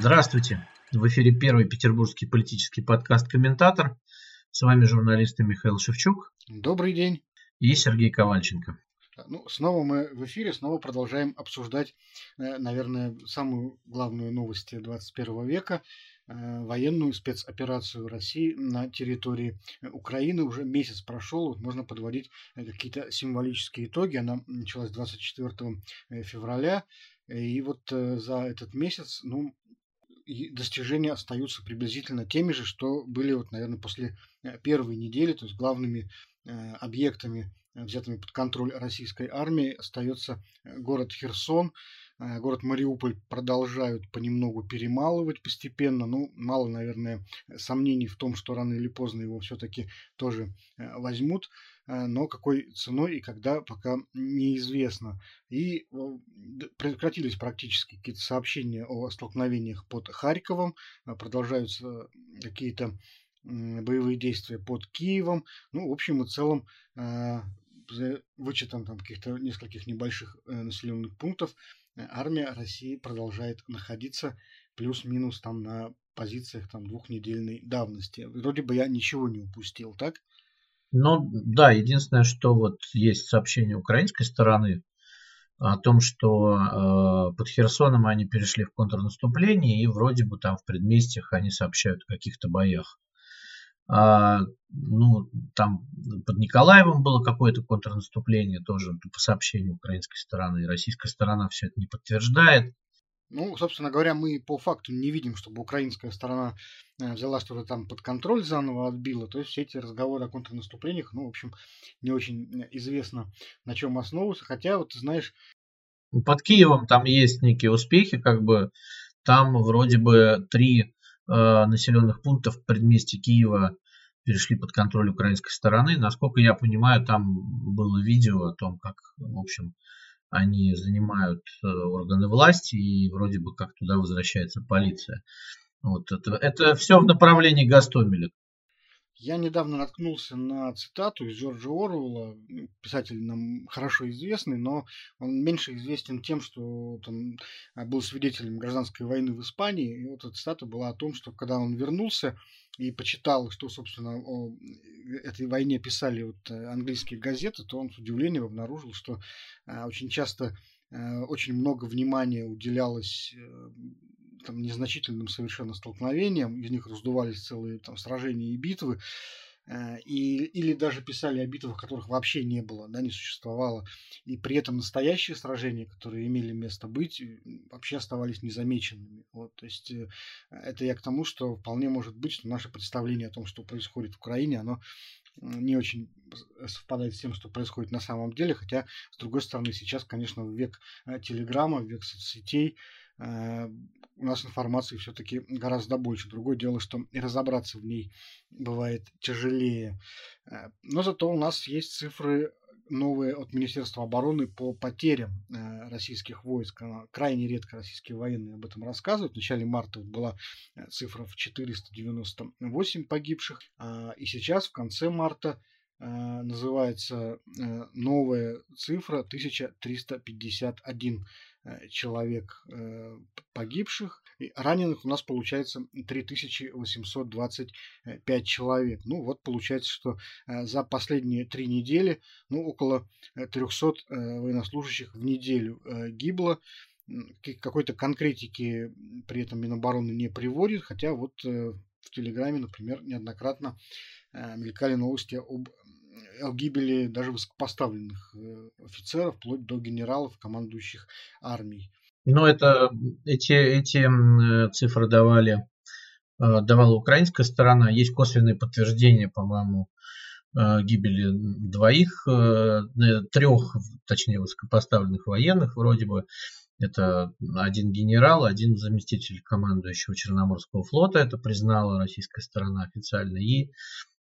Здравствуйте. В эфире первый петербургский политический подкаст «Комментатор». С вами журналисты Михаил Шевчук. Добрый день. И Сергей Ковальченко. Ну, снова мы в эфире, снова продолжаем обсуждать, э, наверное, самую главную новость 21 века э, военную спецоперацию России на территории Украины. Уже месяц прошел, вот можно подводить э, какие-то символические итоги. Она началась 24 февраля. И вот за этот месяц, ну, достижения остаются приблизительно теми же, что были, вот, наверное, после э, первой недели, то есть главными э, объектами, э, взятыми под контроль российской армии, остается город Херсон, город Мариуполь продолжают понемногу перемалывать постепенно. Ну, мало, наверное, сомнений в том, что рано или поздно его все-таки тоже возьмут. Э, но какой ценой и когда пока неизвестно. И э, прекратились практически какие-то сообщения о столкновениях под Харьковом, э, продолжаются какие-то боевые действия под Киевом. Ну, в общем и целом, за вычетом там каких-то нескольких небольших населенных пунктов, армия России продолжает находиться плюс-минус там на позициях там двухнедельной давности. Вроде бы я ничего не упустил, так? Ну да, единственное, что вот есть сообщение украинской стороны о том, что э, под Херсоном они перешли в контрнаступление, и вроде бы там в предместьях они сообщают о каких-то боях. А, ну, там под Николаевым было какое-то контрнаступление, тоже по сообщению украинской стороны. Российская сторона все это не подтверждает. Ну, собственно говоря, мы по факту не видим, чтобы украинская сторона э, взяла что-то там под контроль, заново отбила. То есть все эти разговоры о контрнаступлениях, ну, в общем, не очень э, известно, на чем основываются. Хотя, вот, знаешь... Под Киевом там есть некие успехи, как бы там вроде бы три э, населенных пунктов в предместе Киева перешли под контроль украинской стороны. Насколько я понимаю, там было видео о том, как, в общем, они занимают э, органы власти, и вроде бы как туда возвращается полиция. Вот это, это все в направлении Гастомеля. Я недавно наткнулся на цитату из Джорджа Оруэлла, писатель нам хорошо известный, но он меньше известен тем, что он был свидетелем гражданской войны в Испании. И вот эта цитата была о том, что когда он вернулся и почитал, что, собственно, о этой войне писали вот э, английские газеты, то он с удивлением обнаружил, что э, очень часто э, очень много внимания уделялось там, незначительным совершенно столкновениям, из них раздувались целые там, сражения и битвы, и, или даже писали о битвах, которых вообще не было, да, не существовало, и при этом настоящие сражения, которые имели место быть, вообще оставались незамеченными. Вот, то есть это я к тому, что вполне может быть, что наше представление о том, что происходит в Украине, оно не очень совпадает с тем, что происходит на самом деле, хотя, с другой стороны, сейчас, конечно, век э, телеграмма, век соцсетей, э, у нас информации все-таки гораздо больше. Другое дело, что и разобраться в ней бывает тяжелее. Э, но зато у нас есть цифры новые от Министерства обороны по потерям э, российских войск. Крайне редко российские военные об этом рассказывают. В начале марта была э, цифра в 498 погибших, а, и сейчас в конце марта называется новая цифра 1351 Э, человек э, погибших. И раненых у нас получается 3825 человек. Ну вот получается, что э, за последние три недели ну, около 300 военнослужащих в неделю гибло. Какой-то конкретики при этом Минобороны не приводит, хотя вот в Телеграме, например, неоднократно мелькали новости об о гибели даже высокопоставленных э, офицеров, вплоть до генералов, командующих армией. Но это, эти, эти э, цифры давали, э, давала украинская сторона. Есть косвенные подтверждения, по-моему, гибели двоих, трех, точнее, высокопоставленных военных вроде бы. Это один генерал, один заместитель командующего Черноморского флота, это признала российская сторона официально, и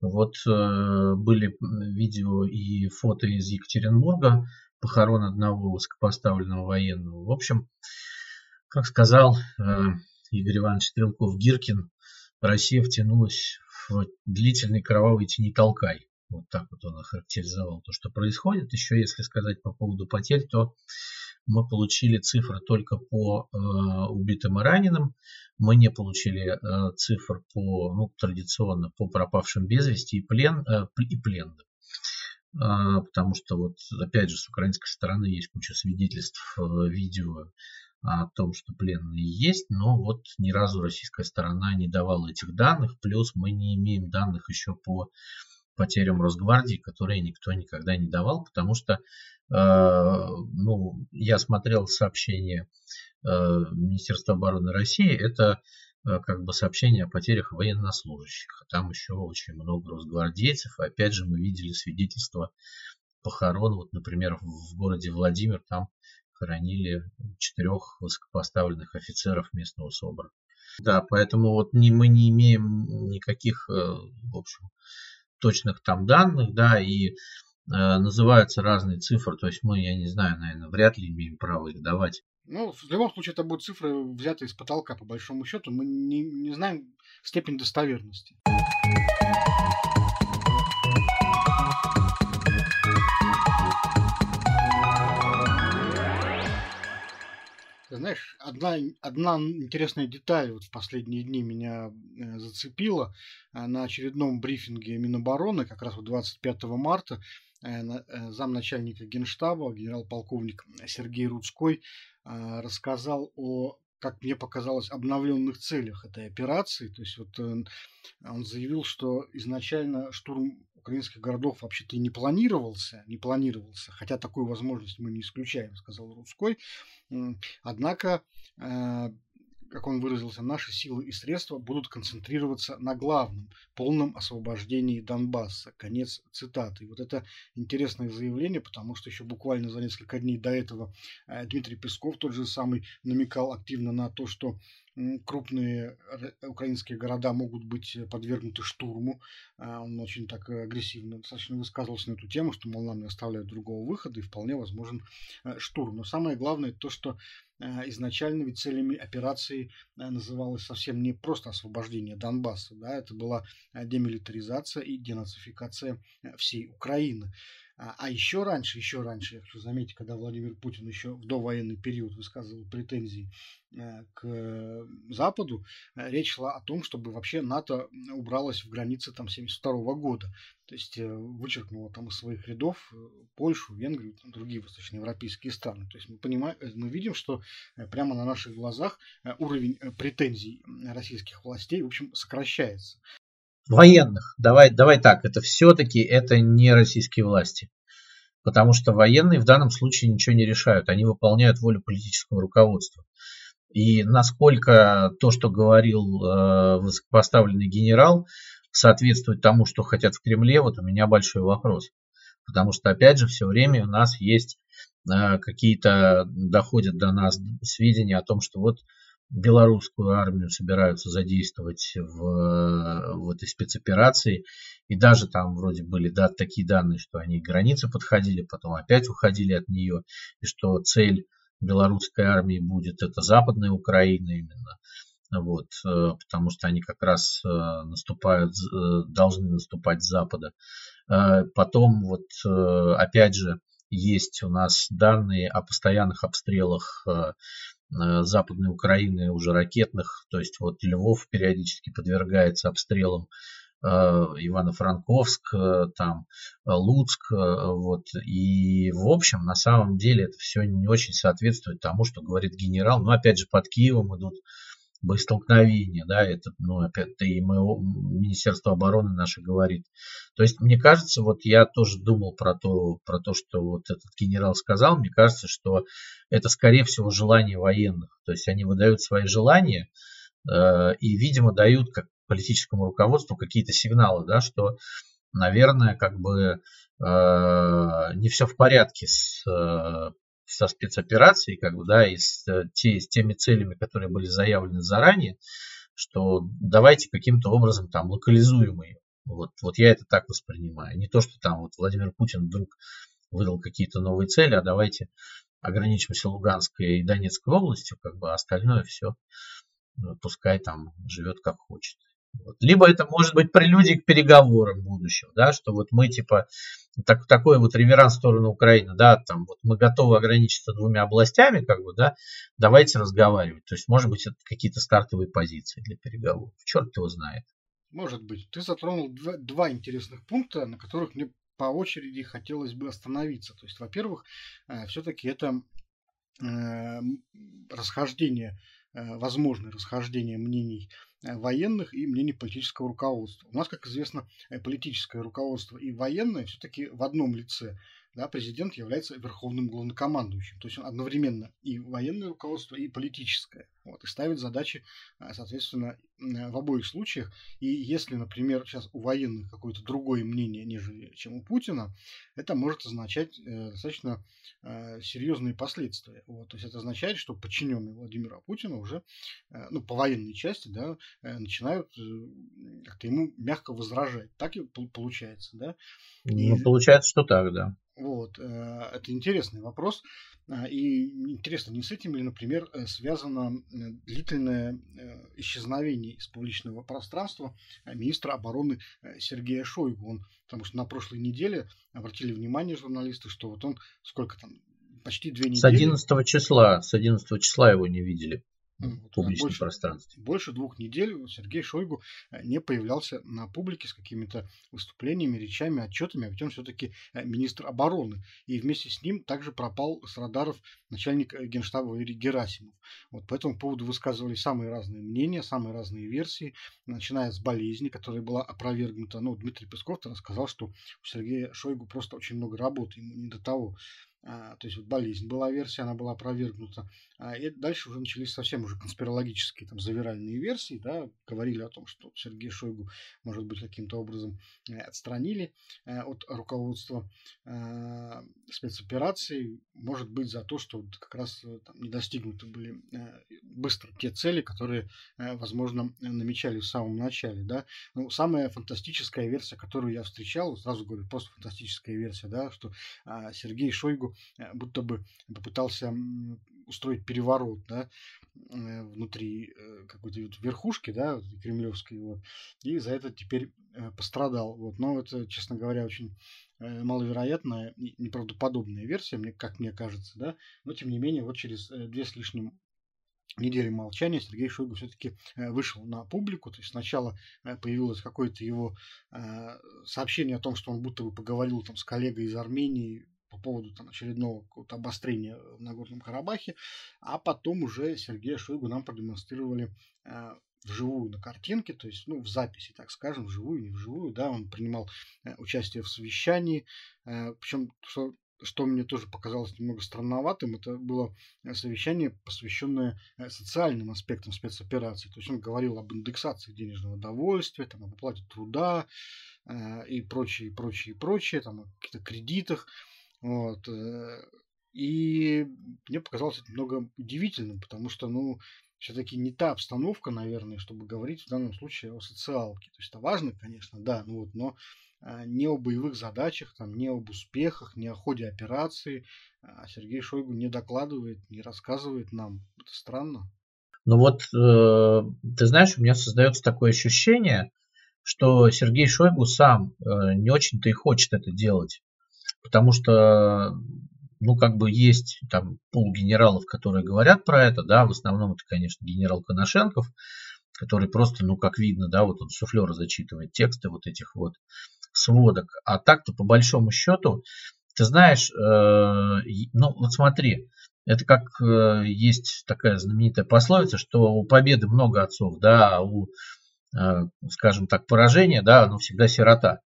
вот э, были видео и фото из Екатеринбурга, похорон одного высокопоставленного военного. В общем, как сказал э, Игорь Иванович Стрелков-Гиркин, Россия втянулась в длительный кровавый тени толкай. Вот так вот он охарактеризовал то, что происходит. Еще если сказать по поводу потерь, то мы получили цифры только по э, убитым и раненым. Мы не получили э, цифр по, ну, традиционно по пропавшим без вести и плен, э, и плен. Э, потому что вот опять же с украинской стороны есть куча свидетельств видео о том, что пленные есть, но вот ни разу российская сторона не давала этих данных, плюс мы не имеем данных еще по потерям Росгвардии, которые никто никогда не давал, потому что э, ну, я смотрел сообщение э, Министерства обороны России, это э, как бы сообщение о потерях военнослужащих. Там еще очень много росгвардейцев. Опять же мы видели свидетельства похорон. Вот, например, в городе Владимир там хоронили четырех высокопоставленных офицеров местного СОБРа. Да, поэтому вот не, мы не имеем никаких, в общем, точных там данных, да, и э, называются разные цифры, то есть мы, я не знаю, наверное, вряд ли имеем право их давать. Ну, в любом случае, это будут цифры, взятые из потолка, по большому счету. Мы не, не знаем степень достоверности. Знаешь, одна, одна интересная деталь вот в последние дни меня э, зацепила. Э, на очередном брифинге Минобороны, как раз вот 25 марта, э, замначальника Генштаба, генерал-полковник Сергей Рудской, рассказал о как мне показалось, обновленных целях этой операции. То есть вот он заявил, что изначально штурм украинских городов вообще-то и не планировался, не планировался, хотя такую возможность мы не исключаем, сказал Русской. Однако, э, как он выразился, наши силы и средства будут концентрироваться на главном – полном освобождении Донбасса. Конец цитаты. И вот это интересное заявление, потому что еще буквально за несколько дней до этого э, Дмитрий Песков, тот же самый, намекал активно на то, что крупные украинские города могут быть подвергнуты штурму. А, он очень так агрессивно достаточно высказывался на эту тему, что, мол, нам не оставляют другого выхода и вполне возможен э, штурм. Но самое главное то, что э, изначально ведь целями операции э, называлось совсем не просто освобождение Донбасса, да, это была демилитаризация и денацификация всей Украины. А, а еще раньше, еще раньше, я хочу заметить, когда Владимир Путин еще в довоенный период высказывал претензии э, к Западу, э, речь шла о том, чтобы вообще НАТО убралось в границы там 72 года. То есть э, вычеркнуло там из своих рядов Польшу, Венгрию, там, другие восточноевропейские страны. То есть мы, понимаем, мы видим, что прямо на наших глазах уровень претензий российских властей, в общем, сокращается военных. Давай, давай так, это все-таки это не российские власти. Потому что военные в данном случае ничего не решают. Они выполняют волю политического руководства. И насколько то, что говорил э, высокопоставленный генерал, соответствует тому, что хотят в Кремле, вот у меня большой вопрос. Потому что, опять же, все время у нас есть э, какие-то, доходят до нас сведения о том, что вот белорусскую армию собираются задействовать в, в этой спецоперации. И даже там вроде были да, такие данные, что они к границе подходили, потом опять уходили от нее. И что цель белорусской армии будет это западная Украина именно. Вот, э, потому что они как раз э, наступают, э, должны наступать с запада. Потом вот опять же есть у нас данные о постоянных обстрелах Западной Украины уже ракетных. То есть вот Львов периодически подвергается обстрелам. Э, Ивано-Франковск, э, там Луцк, вот, и в общем, на самом деле это все не очень соответствует тому, что говорит генерал, но опять же под Киевом идут боестолкновения, да, это, ну, опять-то и моего Министерство обороны наше говорит. То есть, мне кажется, вот я тоже думал про то, про то, что вот этот генерал сказал, мне кажется, что это, скорее всего, желание военных. То есть, они выдают свои желания э, и, видимо, дают как политическому руководству какие-то сигналы, да, что, наверное, как бы э, не все в порядке с э, со спецоперацией, как бы, да, и с, э, те, с теми целями, которые были заявлены заранее, что давайте каким-то образом там локализуем ее. Вот, вот я это так воспринимаю. Не то, что там вот Владимир Путин вдруг выдал какие-то новые цели, а давайте ограничимся Луганской и Донецкой областью, как бы, а остальное все э, пускай там живет как хочет. Вот. Либо это может быть прелюдия к переговорам будущего, да, что вот мы типа так, такой вот реверанс в сторону Украины, да, там вот мы готовы ограничиться двумя областями, как бы, да, давайте разговаривать. То есть, может быть, это какие-то стартовые позиции для переговоров. Черт его знает. Может быть. Ты затронул два, два интересных пункта, на которых мне по очереди хотелось бы остановиться. То есть, во-первых, э, все-таки это э, расхождение, э, возможное расхождение мнений военных и мнений политического руководства. У нас, как известно, политическое руководство и военное все-таки в одном лице да, президент является верховным главнокомандующим. То есть он одновременно и военное руководство, и политическое. Вот, и ставит задачи, а, соответственно, в обоих случаях. И если, например, сейчас у военных какое-то другое мнение, нежели чем у Путина, это может означать э, достаточно э, серьезные последствия. Вот, то есть это означает, что подчиненные Владимира Путина уже, э, ну, по военной части, да, э, начинают э, как-то ему мягко возражать. Так и получается, да? Ну, получается, что так, да. Вот, э, это интересный вопрос. А, и интересно, не с этим ли, например, э, связано длительное э, исчезновение из публичного пространства министра обороны Сергея Шойгу. Он, потому что на прошлой неделе обратили внимание журналисты, что вот он сколько там, почти две недели... С 11 числа, с 11 числа его не видели публичном больше, пространстве. Больше двух недель Сергей Шойгу э, не появлялся на публике с какими-то выступлениями, речами, отчетами, а ведь он все-таки э, министр обороны. И вместе с ним также пропал с радаров начальник э, генштаба Валерий Герасимов. Вот по этому поводу высказывали самые разные мнения, самые разные версии, начиная с болезни, которая была опровергнута. Ну, Дмитрий Песков рассказал, что у Сергея Шойгу просто очень много работы, ему не до того. А, то есть вот болезнь была версия, она была опровергнута. А, и дальше уже начались совсем уже конспирологические там завиральные версии, да, говорили о том, что Сергей Шойгу, может быть, каким-то образом э, отстранили э, от руководства э, спецоперации, может быть, за то, что как раз там не достигнуты были быстро те цели, которые, возможно, намечали в самом начале, да. Ну, самая фантастическая версия, которую я встречал, сразу говорю, просто фантастическая версия, да, что а, Сергей Шойгу Э, будто бы попытался устроить переворот, да, э, внутри э, какой-то верхушки, да, кремлевской, вот, и за это теперь пострадал, вот, но это, честно говоря, очень маловероятная неправдоподобная версия, мне, как мне кажется, да, но тем не менее, вот через две с лишним недели молчания Сергей Шойгу все-таки вышел на публику. То есть сначала появилось какое-то его сообщение о том, что он будто бы поговорил там с коллегой из Армении по поводу там, очередного какого-то обострения в Нагорном Карабахе, а потом уже Сергея Шойгу нам продемонстрировали э, вживую на картинке, то есть, ну, в записи, так скажем, вживую, не вживую, да, он принимал э, участие в совещании, э, причем, что, что мне тоже показалось немного странноватым, это было э, совещание, посвященное э, социальным аспектам спецоперации, то есть он говорил об индексации денежного довольствия, там, об оплате труда э, и прочее, и прочее, и прочее, там, о каких-то кредитах, вот. Э, и мне показалось это немного удивительным, потому что, ну, все-таки не та обстановка, наверное, чтобы говорить в данном случае о социалке. То есть это важно, конечно, да, ну вот, но а, не о боевых задачах, там, не об успехах, не о ходе операции а Сергей Шойгу не докладывает, не рассказывает нам. Это странно. Ну вот, э, ты знаешь, у меня создается такое ощущение, что Сергей Шойгу сам э, не очень-то и хочет это делать потому что, ну, как бы есть там пол генералов, которые говорят про это, да, в основном это, конечно, генерал Коношенков, который просто, ну, как видно, да, вот он суфлер зачитывает тексты вот этих вот сводок. А так-то, по большому счету, ты знаешь, э, ну, вот смотри, это как э, есть такая знаменитая пословица, что у победы много отцов, да, а у, э, скажем так, поражения, да, оно всегда сирота.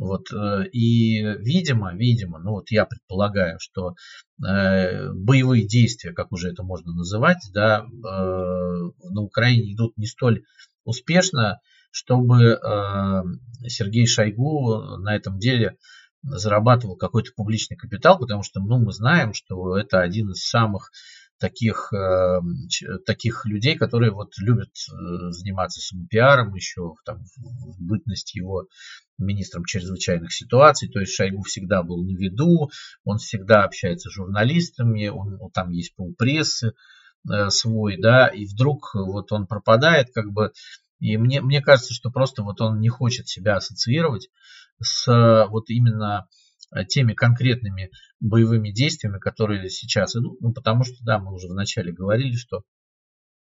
Вот, э, и, видимо, видимо, ну вот я предполагаю, что э, боевые действия, как уже это можно называть, да, э, на Украине идут не столь успешно, чтобы э, Сергей Шойгу на этом деле зарабатывал какой-то публичный капитал, потому что ну, мы знаем, что это один из самых таких, э, таких людей, которые вот любят э, заниматься самопиаром еще там, в бытность его министром чрезвычайных ситуаций, то есть Шойгу всегда был на виду, он всегда общается с журналистами, он, там есть полпрессы э, свой, да, и вдруг вот он пропадает, как бы. И мне, мне кажется, что просто вот он не хочет себя ассоциировать с вот именно теми конкретными боевыми действиями, которые сейчас идут. Ну, потому что, да, мы уже вначале говорили, что,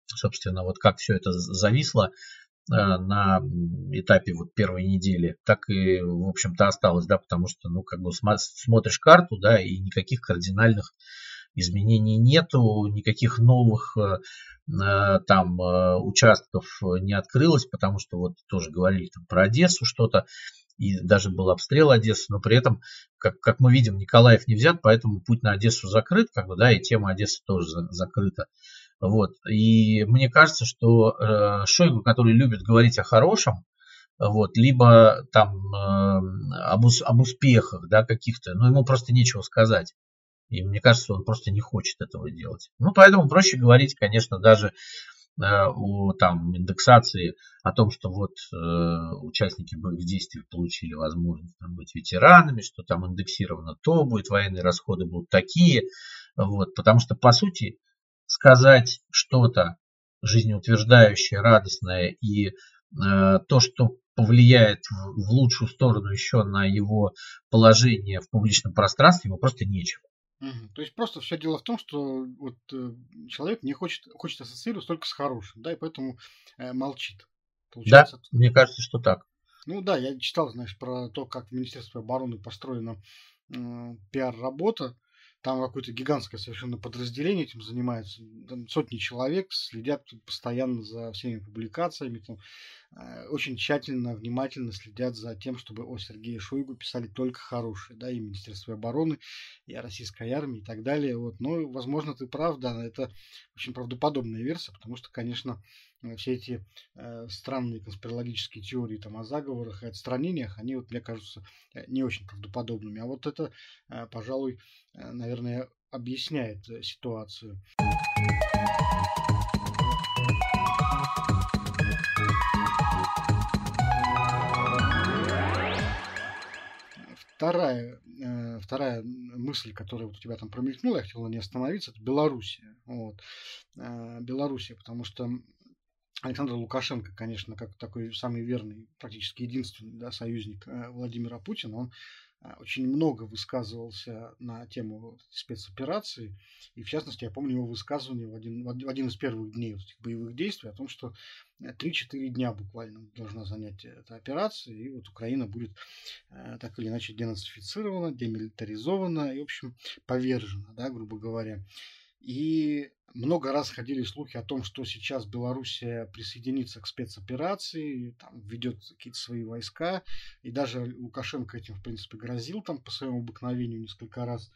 собственно, вот как все это зависло э, на этапе вот первой недели, так и, в общем-то, осталось, да, потому что, ну, как бы смотришь карту, да, и никаких кардинальных изменений нету, никаких новых э, э, там участков не открылось, потому что вот тоже говорили там про Одессу что-то, и даже был обстрел Одессы, но при этом, как, как мы видим, Николаев не взят, поэтому путь на Одессу закрыт, как бы, да, и тема Одессы тоже за, закрыта. Вот. И мне кажется, что э, Шойгу, который любит говорить о хорошем, вот, либо там э, об, об успехах, да, каких-то, ну, ему просто нечего сказать. И мне кажется, он просто не хочет этого делать. Ну, поэтому проще говорить, конечно, даже о там, индексации, о том, что вот э, участники боевых действий получили возможность там, быть ветеранами, что там индексировано то будет, военные расходы будут такие. Вот, потому что, по сути, сказать что-то жизнеутверждающее, радостное и э, то, что повлияет в, в лучшую сторону еще на его положение в публичном пространстве, ему просто нечего. То есть просто все дело в том, что вот э, человек не хочет, хочет ассоциироваться только с хорошим, да, и поэтому э, молчит. Да, Получается, мне кажется, что так. ну да, я читал, знаешь, про то, как в Министерстве обороны построена м, пиар-работа. Там какое-то гигантское совершенно подразделение этим занимается. Там сотни человек следят постоянно за всеми публикациями. Там, э, очень тщательно, внимательно следят за тем, чтобы о Сергее Шойгу писали только хорошие. Да, и Министерство обороны, и о российской армии и так далее. Вот. Но, возможно, ты прав, да, это очень правдоподобная версия, потому что, конечно, все эти э, странные конспирологические теории там, о заговорах и отстранениях, они, вот, мне кажутся, э, не очень правдоподобными. А вот это, э, пожалуй, э, наверное, объясняет э, ситуацию. Вторая, э, вторая мысль, которая вот у тебя там промелькнула, я хотел на ней остановиться, это Белоруссия. Вот. Э, Белоруссия, потому что Александр Лукашенко, конечно, как такой самый верный, практически единственный да, союзник э, Владимира Путина, он э, очень много высказывался на тему спецоперации. И, в частности, я помню его высказывание в один, в один из первых дней вот этих боевых действий о том, что 3-4 дня буквально должна занять эта операция, и вот Украина будет э, так или иначе денацифицирована, демилитаризована и, в общем, повержена, да, грубо говоря. И много раз ходили слухи о том, что сейчас Белоруссия присоединится к спецоперации, там, ведет какие-то свои войска, и даже Лукашенко этим, в принципе, грозил там по своему обыкновению несколько раз.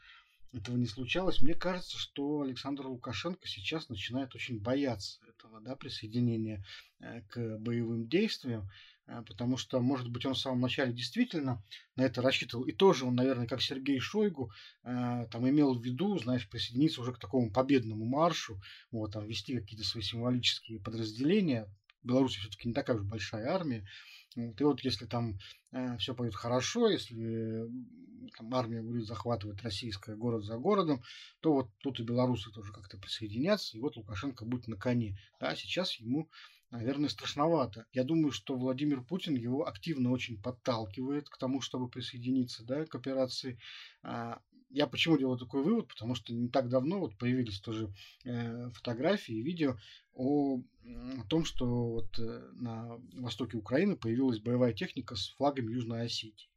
Этого не случалось. Мне кажется, что Александр Лукашенко сейчас начинает очень бояться этого да, присоединения э, к боевым действиям. Э, потому что, может быть, он в самом начале действительно на это рассчитывал. И тоже он, наверное, как Сергей Шойгу, э, там имел в виду, знаешь, присоединиться уже к такому победному маршу, вот, там, вести какие-то свои символические подразделения. Беларусь все-таки не такая уж большая армия. Вот, и вот если там э, все пойдет хорошо, если там, армия будет захватывать российское город за городом, то вот тут и белорусы тоже как-то присоединятся, и вот Лукашенко будет на коне. Да, сейчас ему наверное, страшновато. Я думаю, что Владимир Путин его активно очень подталкивает к тому, чтобы присоединиться да, к операции. А, я почему делаю такой вывод? Потому что не так давно вот появились тоже э, фотографии и видео о, о том, что вот э, на востоке Украины появилась боевая техника с флагом Южной Осетии.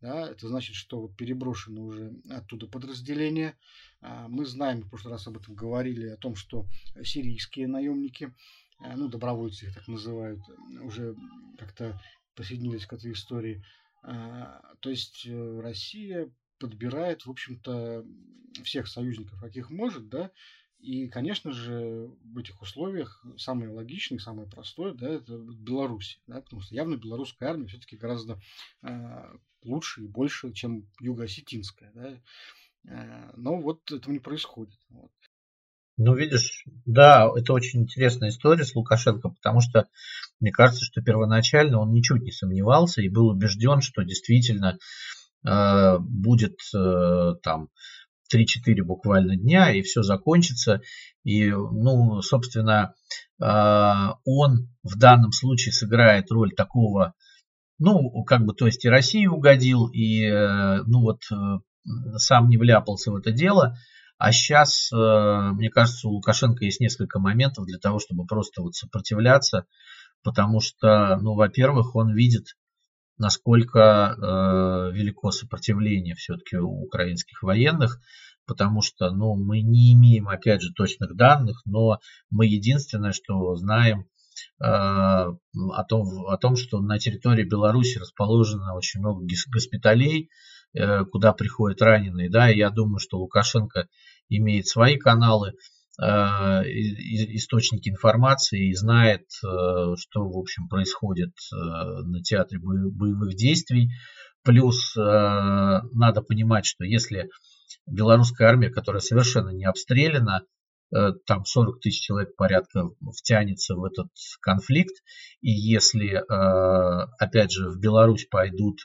Да, это значит, что переброшены уже оттуда подразделения. А, мы знаем, в прошлый раз об этом говорили, о том, что сирийские наемники ну, добровольцы их так называют, уже как-то присоединились к этой истории. А, то есть э, Россия подбирает, в общем-то, всех союзников, каких может, да, и, конечно же, в этих условиях самое логичное, самое простое, да, это Беларусь, да, потому что явно белорусская армия все-таки гораздо э, лучше и больше, чем юго-осетинская, да, э, но вот этого не происходит. Вот. Ну, видишь, да, это очень интересная история с Лукашенко, потому что мне кажется, что первоначально он ничуть не сомневался и был убежден, что действительно э, будет э, там 3-4 буквально дня, и все закончится. И, ну, собственно, он в данном случае сыграет роль такого, ну, как бы, то есть и России угодил, и, ну, вот, сам не вляпался в это дело, а сейчас, мне кажется, у Лукашенко есть несколько моментов для того, чтобы просто вот сопротивляться, потому что, ну, во-первых, он видит, насколько э, велико сопротивление все-таки у украинских военных, потому что, ну, мы не имеем, опять же, точных данных, но мы единственное, что знаем э, о, том, о том, что на территории Беларуси расположено очень много госпиталей, э, куда приходят раненые, да, и я думаю, что Лукашенко имеет свои каналы, Э, источники информации и знает, э, что, в общем, происходит э, на театре боевых действий. Плюс надо понимать, что если белорусская армия, которая совершенно не обстреляна, там 40 тысяч человек порядка втянется в этот конфликт, и если, опять же, в Беларусь пойдут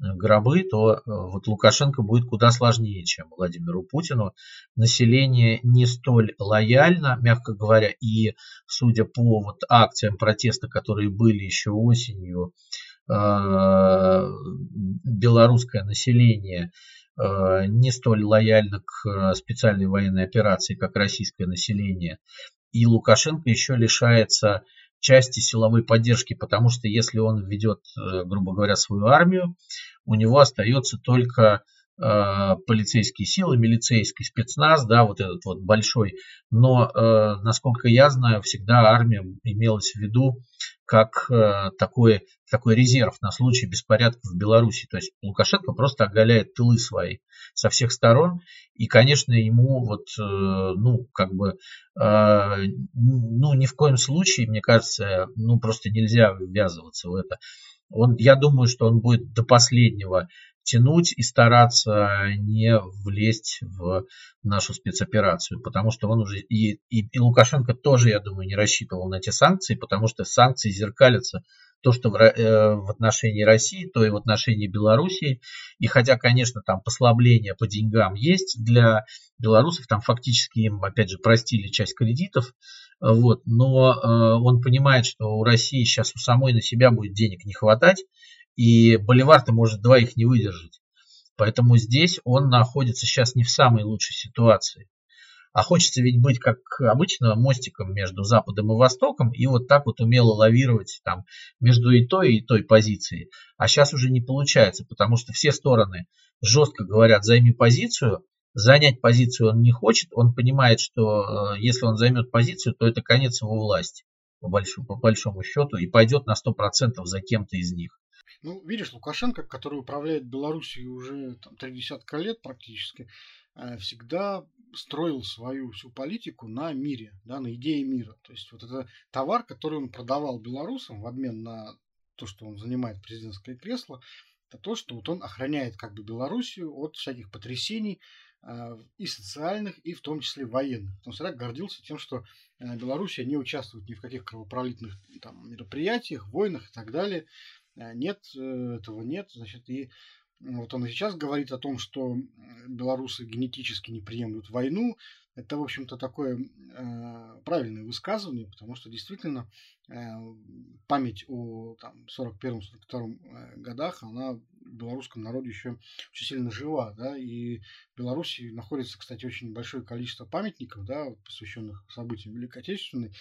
гробы, то э, вот Лукашенко будет куда сложнее, чем Владимиру Путину. Население не столь лояльно, мягко говоря, и судя по вот акциям протеста, которые были еще осенью, э, белорусское население э, не столь лояльно к специальной военной операции, как российское население. И Лукашенко еще лишается части силовой поддержки, потому что если он ведет, грубо говоря, свою армию, у него остается только э, полицейские силы, милицейский спецназ, да, вот этот вот большой. Но, э, насколько я знаю, всегда армия имелась в виду как э, такой, такой резерв на случай беспорядков в Беларуси. То есть Лукашенко просто оголяет тылы свои со всех сторон. И, конечно, ему вот, э, ну, как бы, э, ну, ни в коем случае, мне кажется, ну, просто нельзя ввязываться в это. Он, я думаю, что он будет до последнего тянуть и стараться не влезть в нашу спецоперацию, потому что он уже и, и, и Лукашенко тоже, я думаю, не рассчитывал на эти санкции, потому что санкции зеркалятся то, что в, э, в отношении России, то и в отношении Белоруссии. И хотя, конечно, там послабления по деньгам есть для белорусов, там фактически им, опять же, простили часть кредитов, вот, но э, он понимает, что у России сейчас у самой на себя будет денег не хватать, и Боливар-то может двоих не выдержать. Поэтому здесь он находится сейчас не в самой лучшей ситуации. А хочется ведь быть, как обычно, мостиком между Западом и Востоком и вот так вот умело лавировать там между и той, и той позицией. А сейчас уже не получается, потому что все стороны жестко говорят, займи позицию, занять позицию он не хочет, он понимает, что э, если он займет позицию, то это конец его власти, по большому, по большому счету, и пойдет на 100% за кем-то из них. Ну, видишь, Лукашенко, который управляет Белоруссией уже там, три десятка лет практически, э, всегда строил свою всю политику на мире, да, на идее мира. То есть вот это товар, который он продавал белорусам в обмен на то, что он занимает президентское кресло, это то, что вот он охраняет как бы Белоруссию от всяких потрясений э, и социальных, и в том числе военных. Он всегда гордился тем, что э, Белоруссия не участвует ни в каких кровопролитных там, мероприятиях, войнах и так далее. Э, нет, этого нет. Значит, и вот он сейчас говорит о том, что белорусы генетически не приемлют войну. Это, в общем-то, такое э, правильное высказывание, потому что действительно э, память о 41-42 э, годах, она в белорусском народе еще очень сильно жива. Да? И в Беларуси находится, кстати, очень большое количество памятников, да, посвященных событиям Великой Отечественной.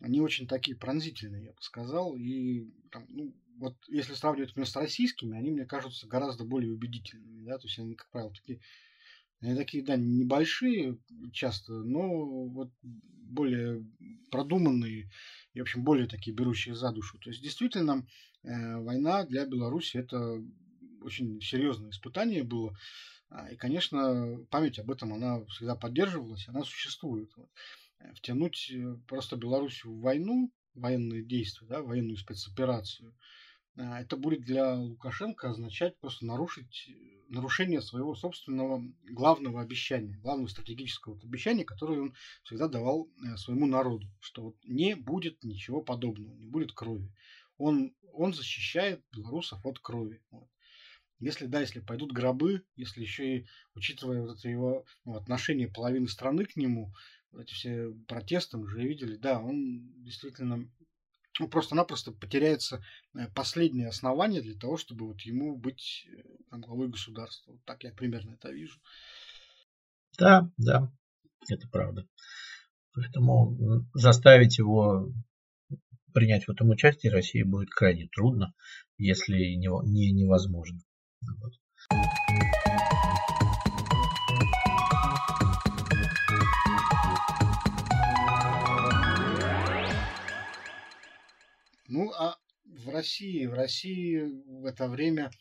Они очень такие пронзительные, я бы сказал. И там, ну, вот если сравнивать именно с российскими, они мне кажутся гораздо более убедительными, да, то есть они, как правило, такие, они такие, да, небольшие часто, но вот более продуманные и, в общем, более такие берущие за душу. То есть, действительно, э, война для Беларуси это очень серьезное испытание было. А, и, конечно, память об этом, она всегда поддерживалась, она существует. Э, втянуть э, просто Белоруссию в войну, военные действия, да, военную спецоперацию – это будет для Лукашенко означать просто нарушить нарушение своего собственного главного обещания, главного стратегического обещания, которое он всегда давал э, своему народу, что вот не будет ничего подобного, не будет крови. Он, он защищает белорусов от крови. Вот. Если да, если пойдут гробы, если еще и учитывая вот это его ну, отношение половины страны к нему, эти все протесты мы уже видели, да, он действительно ну, просто-напросто потеряется э, последнее основание для того, чтобы вот ему быть э, там, главой государства. Вот так я примерно это вижу. Да, да, это правда. Поэтому заставить его принять в этом участие России будет крайне трудно, если не, не невозможно. Вот. Ну, а в России, в России в это время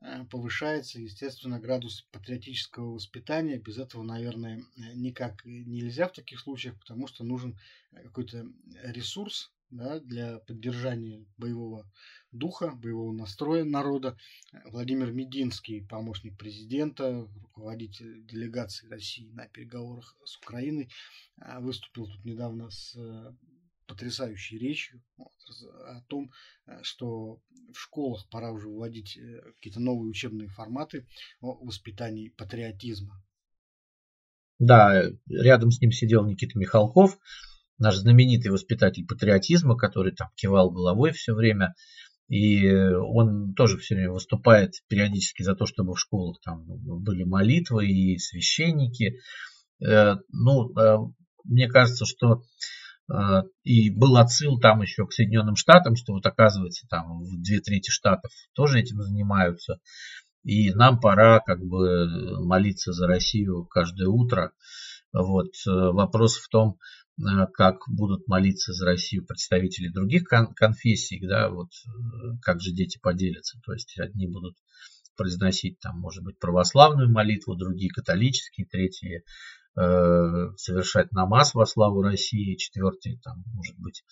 э, повышается, естественно, градус патриотического воспитания. Без этого, наверное, никак нельзя в таких случаях, потому что нужен какой-то ресурс да, для поддержания боевого духа, боевого настроя народа. Владимир Мединский, помощник президента, руководитель делегации России на переговорах с Украиной, э, выступил тут недавно с потрясающей речью о том, э, что в школах пора уже вводить э, какие-то новые учебные форматы о воспитании патриотизма. Да, рядом с ним сидел Никита Михалков, наш знаменитый воспитатель патриотизма, который там кивал головой все время. И он тоже все время выступает периодически за то, чтобы в школах там были молитвы и священники. Э, ну, мне кажется, что и был отсыл там еще к Соединенным Штатам, что вот оказывается там в две трети штатов тоже этим занимаются. И нам пора как бы молиться за Россию каждое утро. Вот. Э, вопрос в том, э, как будут молиться за Россию представители других кон- конфессий, да, вот э, как же дети поделятся. То есть одни будут произносить там, может быть, православную молитву, другие католические, третьи совершать намаз во славу России, четвертый, там, может быть,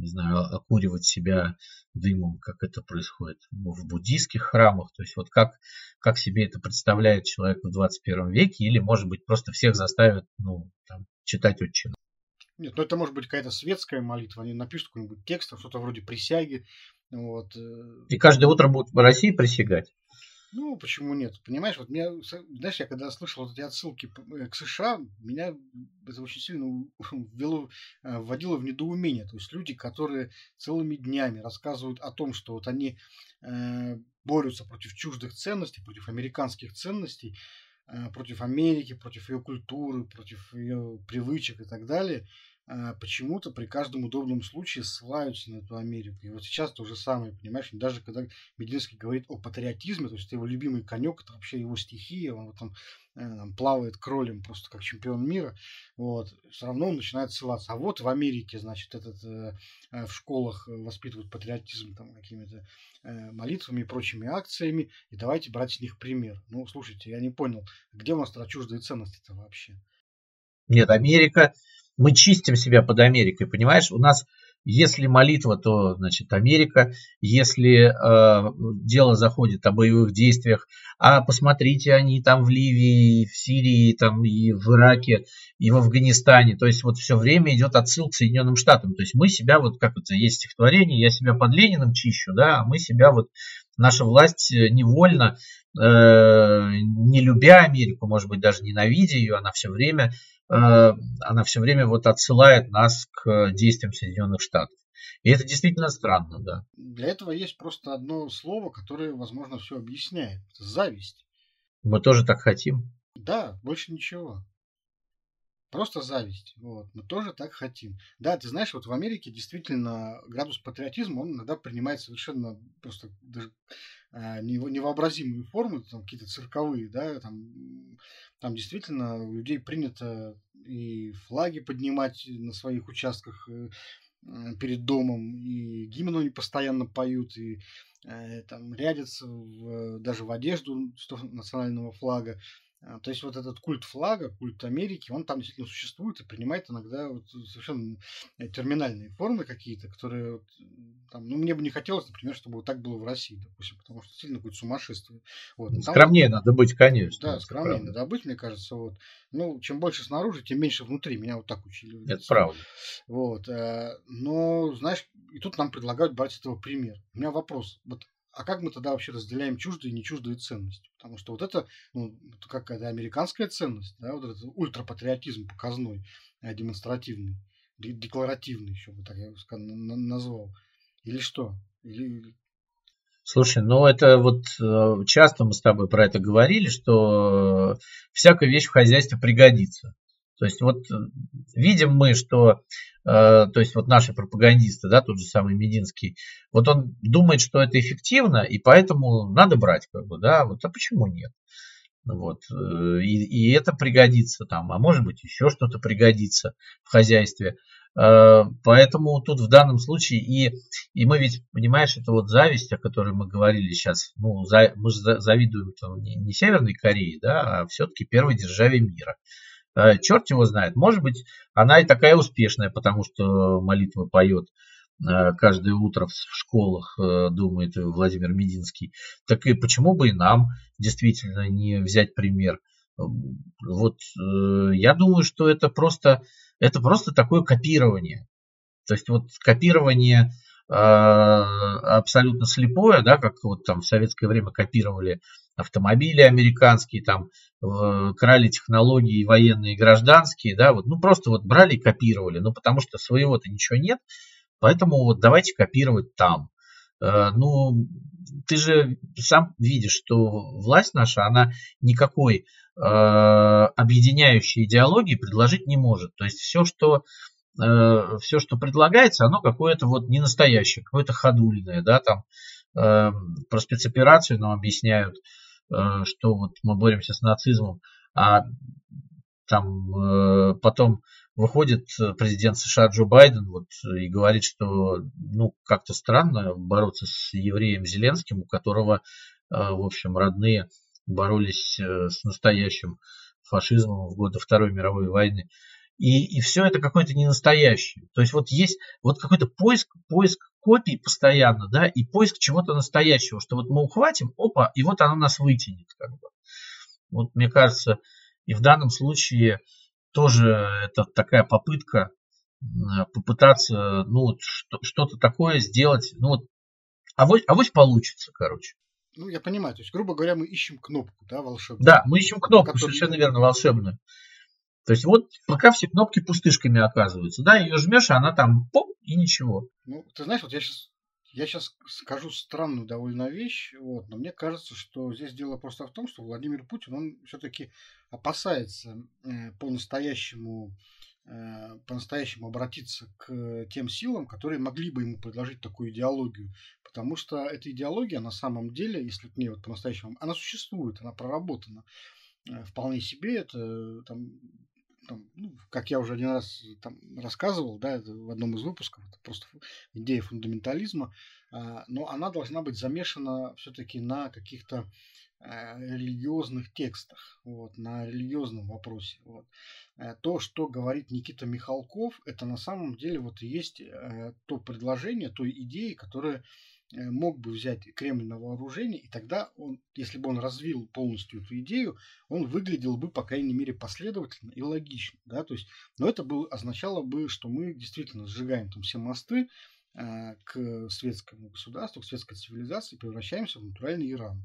не знаю, окуривать себя дымом, как это происходит в буддийских храмах. То есть вот как, как себе это представляет человек в 21 веке, или, может быть, просто всех заставят ну, там, читать отчину. Нет, ну это может быть какая-то светская молитва, они напишут какой-нибудь текст, что-то вроде присяги. Вот. Э. И каждое утро будут в России присягать. Ну, почему нет? Понимаешь, вот меня, знаешь, я когда слышал вот эти отсылки э, к США, меня это очень сильно ввело, э, вводило в недоумение. То есть люди, которые целыми днями рассказывают о том, что вот они э, борются против чуждых ценностей, против американских ценностей, э, против Америки, против ее культуры, против ее привычек и так далее – почему-то при каждом удобном случае ссылаются на эту Америку. И вот сейчас то же самое, понимаешь, даже когда Мединский говорит о патриотизме, то есть это его любимый конек, это вообще его стихия, он вот там, э, там плавает кролем просто как чемпион мира, вот, все равно он начинает ссылаться. А вот в Америке, значит, этот, э, э, в школах воспитывают патриотизм там какими-то молитвами и прочими акциями, и давайте брать с них пример. Ну, слушайте, я не понял, где у нас тогда чуждые ценности-то вообще? Нет, Америка мы чистим себя под Америкой, понимаешь? У нас, если молитва, то, значит, Америка. Если э, дело заходит о боевых действиях, а посмотрите, они там в Ливии, в Сирии, там и в Ираке, и в Афганистане. То есть вот все время идет отсыл к Соединенным Штатам. То есть мы себя, вот как это есть стихотворение, я себя под Лениным чищу, да, а мы себя вот, наша власть невольно э, не любя Америку, может быть, даже ненавидя ее, она все время Э, она все время вот отсылает нас к действиям Соединенных Штатов. И это действительно странно, да. Для этого есть просто одно слово, которое, возможно, все объясняет. Зависть. Мы тоже так хотим. Да, больше ничего. Просто зависть. Вот. Мы тоже так хотим. Да, ты знаешь, вот в Америке действительно градус патриотизма, он иногда принимает совершенно просто даже а, невообразимые формы, там какие-то цирковые, да, там, там действительно у людей принято и флаги поднимать на своих участках э, перед домом, и гимн они постоянно поют, и э, там рядятся в, даже в одежду национального флага. А, то есть вот этот культ флага, культ Америки, он там действительно существует и принимает иногда вот совершенно э, терминальные формы какие-то, которые вот, там, ну, мне бы не хотелось, например, чтобы вот так было в России, допустим, потому что сильно какое-то сумасшествие. Вот. Там, скромнее вот, надо быть, конечно. Да, скромнее правда. надо быть, мне кажется. Вот. Ну, чем больше снаружи, тем меньше внутри. Меня вот так учили. Это правда. Вот. Э, но, знаешь, и тут нам предлагают брать этого пример. У меня вопрос. Вот а как мы тогда вообще разделяем чуждые и не чуждые ценности? Потому что вот это, ну, это какая-то американская ценность, да, вот этот ультрапатриотизм показной, э, демонстративный, декларативный еще бы так я назвал. Или что? Или... Слушай, ну это вот э, часто мы с тобой про это говорили, что всякая вещь в хозяйстве пригодится. То есть вот э, видим мы, что Э, то есть вот наши пропагандисты, да, тот же самый Мединский, вот он думает, что это эффективно, и поэтому надо брать, как бы, да, вот, а почему нет? Вот, э, и, и это пригодится там, а может быть еще что-то пригодится в хозяйстве. Поэтому тут в данном случае и, и мы ведь, понимаешь, это вот зависть, о которой мы говорили сейчас, ну, за, мы же завидуем не, не Северной Корее, да, а все-таки первой державе мира. Э, черт его знает. Может быть, она и такая успешная, потому что молитвы поет э, каждое утро в школах, э, думает Владимир Мединский. Так и почему бы и нам действительно не взять пример? Вот я думаю, что это просто, это просто такое копирование. То есть вот копирование абсолютно слепое, да, как вот там в советское время копировали автомобили американские, там крали технологии военные и гражданские, да, вот, ну просто вот брали и копировали, ну потому что своего-то ничего нет, поэтому вот давайте копировать там. Э, ну, ты же сам видишь, что власть наша, она никакой э, объединяющей идеологии предложить не может. То есть все, что э, все, что предлагается, оно какое-то вот не настоящее, какое-то ходульное, да, там э, про спецоперацию нам объясняют, Э, что вот мы боремся с нацизмом, а там э, потом выходит президент США Джо Байден вот, и говорит, что ну как-то странно бороться с евреем Зеленским, у которого, э, в общем, родные боролись с настоящим фашизмом в годы Второй мировой войны. И, и все это какое-то не настоящее. То есть вот есть вот какой-то поиск, поиск копий постоянно, да, и поиск чего-то настоящего, что вот мы ухватим, опа, и вот оно нас вытянет. Как бы. Вот мне кажется, и в данном случае тоже это такая попытка попытаться, ну, вот что-то такое сделать, ну, вот, авось, авось получится, короче. Ну, я понимаю, то есть, грубо говоря, мы ищем кнопку, да, волшебную. Да, мы ищем кнопку, которую... совершенно верно, волшебную. То есть вот пока все кнопки пустышками оказываются, да, ее жмешь, а она там поп и ничего. Ну, ты знаешь, вот я сейчас я сейчас скажу странную довольно вещь, вот, но мне кажется, что здесь дело просто в том, что Владимир Путин, он все-таки опасается э, по-настоящему э, по-настоящему обратиться к тем силам, которые могли бы ему предложить такую идеологию. Потому что эта идеология на самом деле, если к ней вот по-настоящему, она существует, она проработана э, вполне себе. Это там там, ну, как я уже один раз там рассказывал, да, это в одном из выпусков, это просто идея фундаментализма, а, но она должна быть замешана все-таки на каких-то а, религиозных текстах, вот, на религиозном вопросе. Вот. Э, то, что говорит Никита Михалков, это на самом деле вот и есть э, то предложение, той идеи, которая Э, мог бы взять Кремль на вооружение, и тогда он, если бы он развил полностью эту идею, он выглядел бы, по крайней мере, последовательно и логично. Да? То есть, но это бы, означало бы, что мы действительно сжигаем там все мосты э, к светскому государству, к светской цивилизации, превращаемся в натуральный Иран.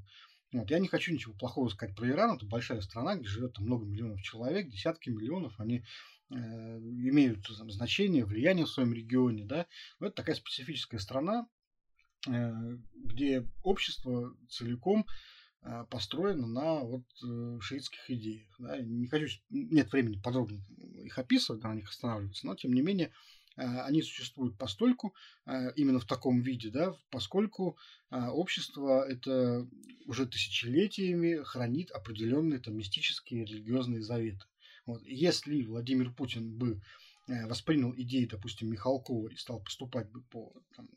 Вот. Я не хочу ничего плохого сказать про Иран. Это большая страна, где живет там, много миллионов человек, десятки миллионов. Они э, имеют там, значение, влияние в своем регионе. Да? Но это такая специфическая страна, Э, где общество целиком э, построено на вот э, шиитских идеях. Да. Не хочу, нет времени подробно их описывать, на них останавливаться, но тем не менее они существуют постольку, именно в таком виде, да, поскольку общество это уже тысячелетиями хранит определенные там, мистические религиозные заветы. Вот. Если Владимир Путин бы Э, воспринял идеи, допустим, Михалкова и стал поступать бы по там,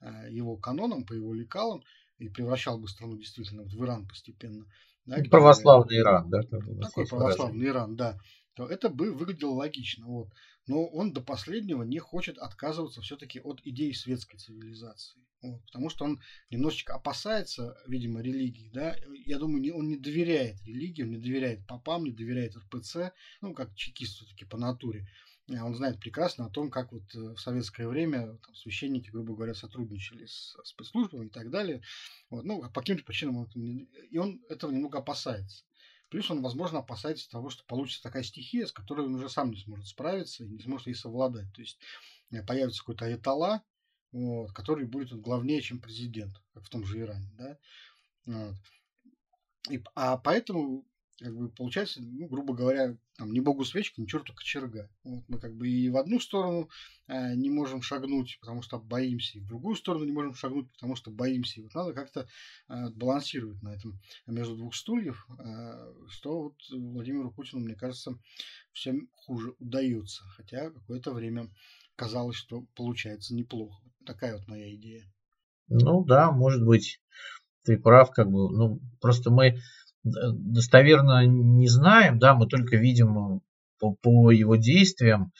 э, его канонам, по его лекалам, и превращал бы страну действительно в Иран постепенно. Да, где, православный Иран, да? Такой православный Иран, да. То это бы выглядело логично. Вот. Но он до последнего не хочет отказываться все-таки от идеи светской цивилизации. Вот, потому что он немножечко опасается, видимо, религии. Да? Я думаю, не, он не доверяет религии, он не доверяет попам, не доверяет РПЦ, ну, как чекист все-таки по натуре. Он знает прекрасно о том, как вот в советское время там, священники, грубо говоря, сотрудничали с спецслужбами и так далее. Вот, ну, а по каким-то причинам он, и он этого немного опасается. Плюс он, возможно, опасается того, что получится такая стихия, с которой он уже сам не сможет справиться и не сможет ей совладать. То есть появится какой-то айтала, вот, который будет вот, главнее, чем президент, как в том же Иране. Да? Вот. И, а поэтому как бы получается, ну, грубо говоря, там, не богу свечка, ни черту кочерга. Вот мы как бы и в одну сторону э, не можем шагнуть, потому что боимся, и в другую сторону не можем шагнуть, потому что боимся. И вот надо как-то э, балансировать на этом между двух стульев, э, что вот Владимиру Путину, мне кажется, всем хуже удается. Хотя какое-то время казалось, что получается неплохо. Такая вот моя идея. Ну да, может быть, ты прав, как бы, ну, просто мы достоверно не знаем, да, мы только видим по, по его действиям,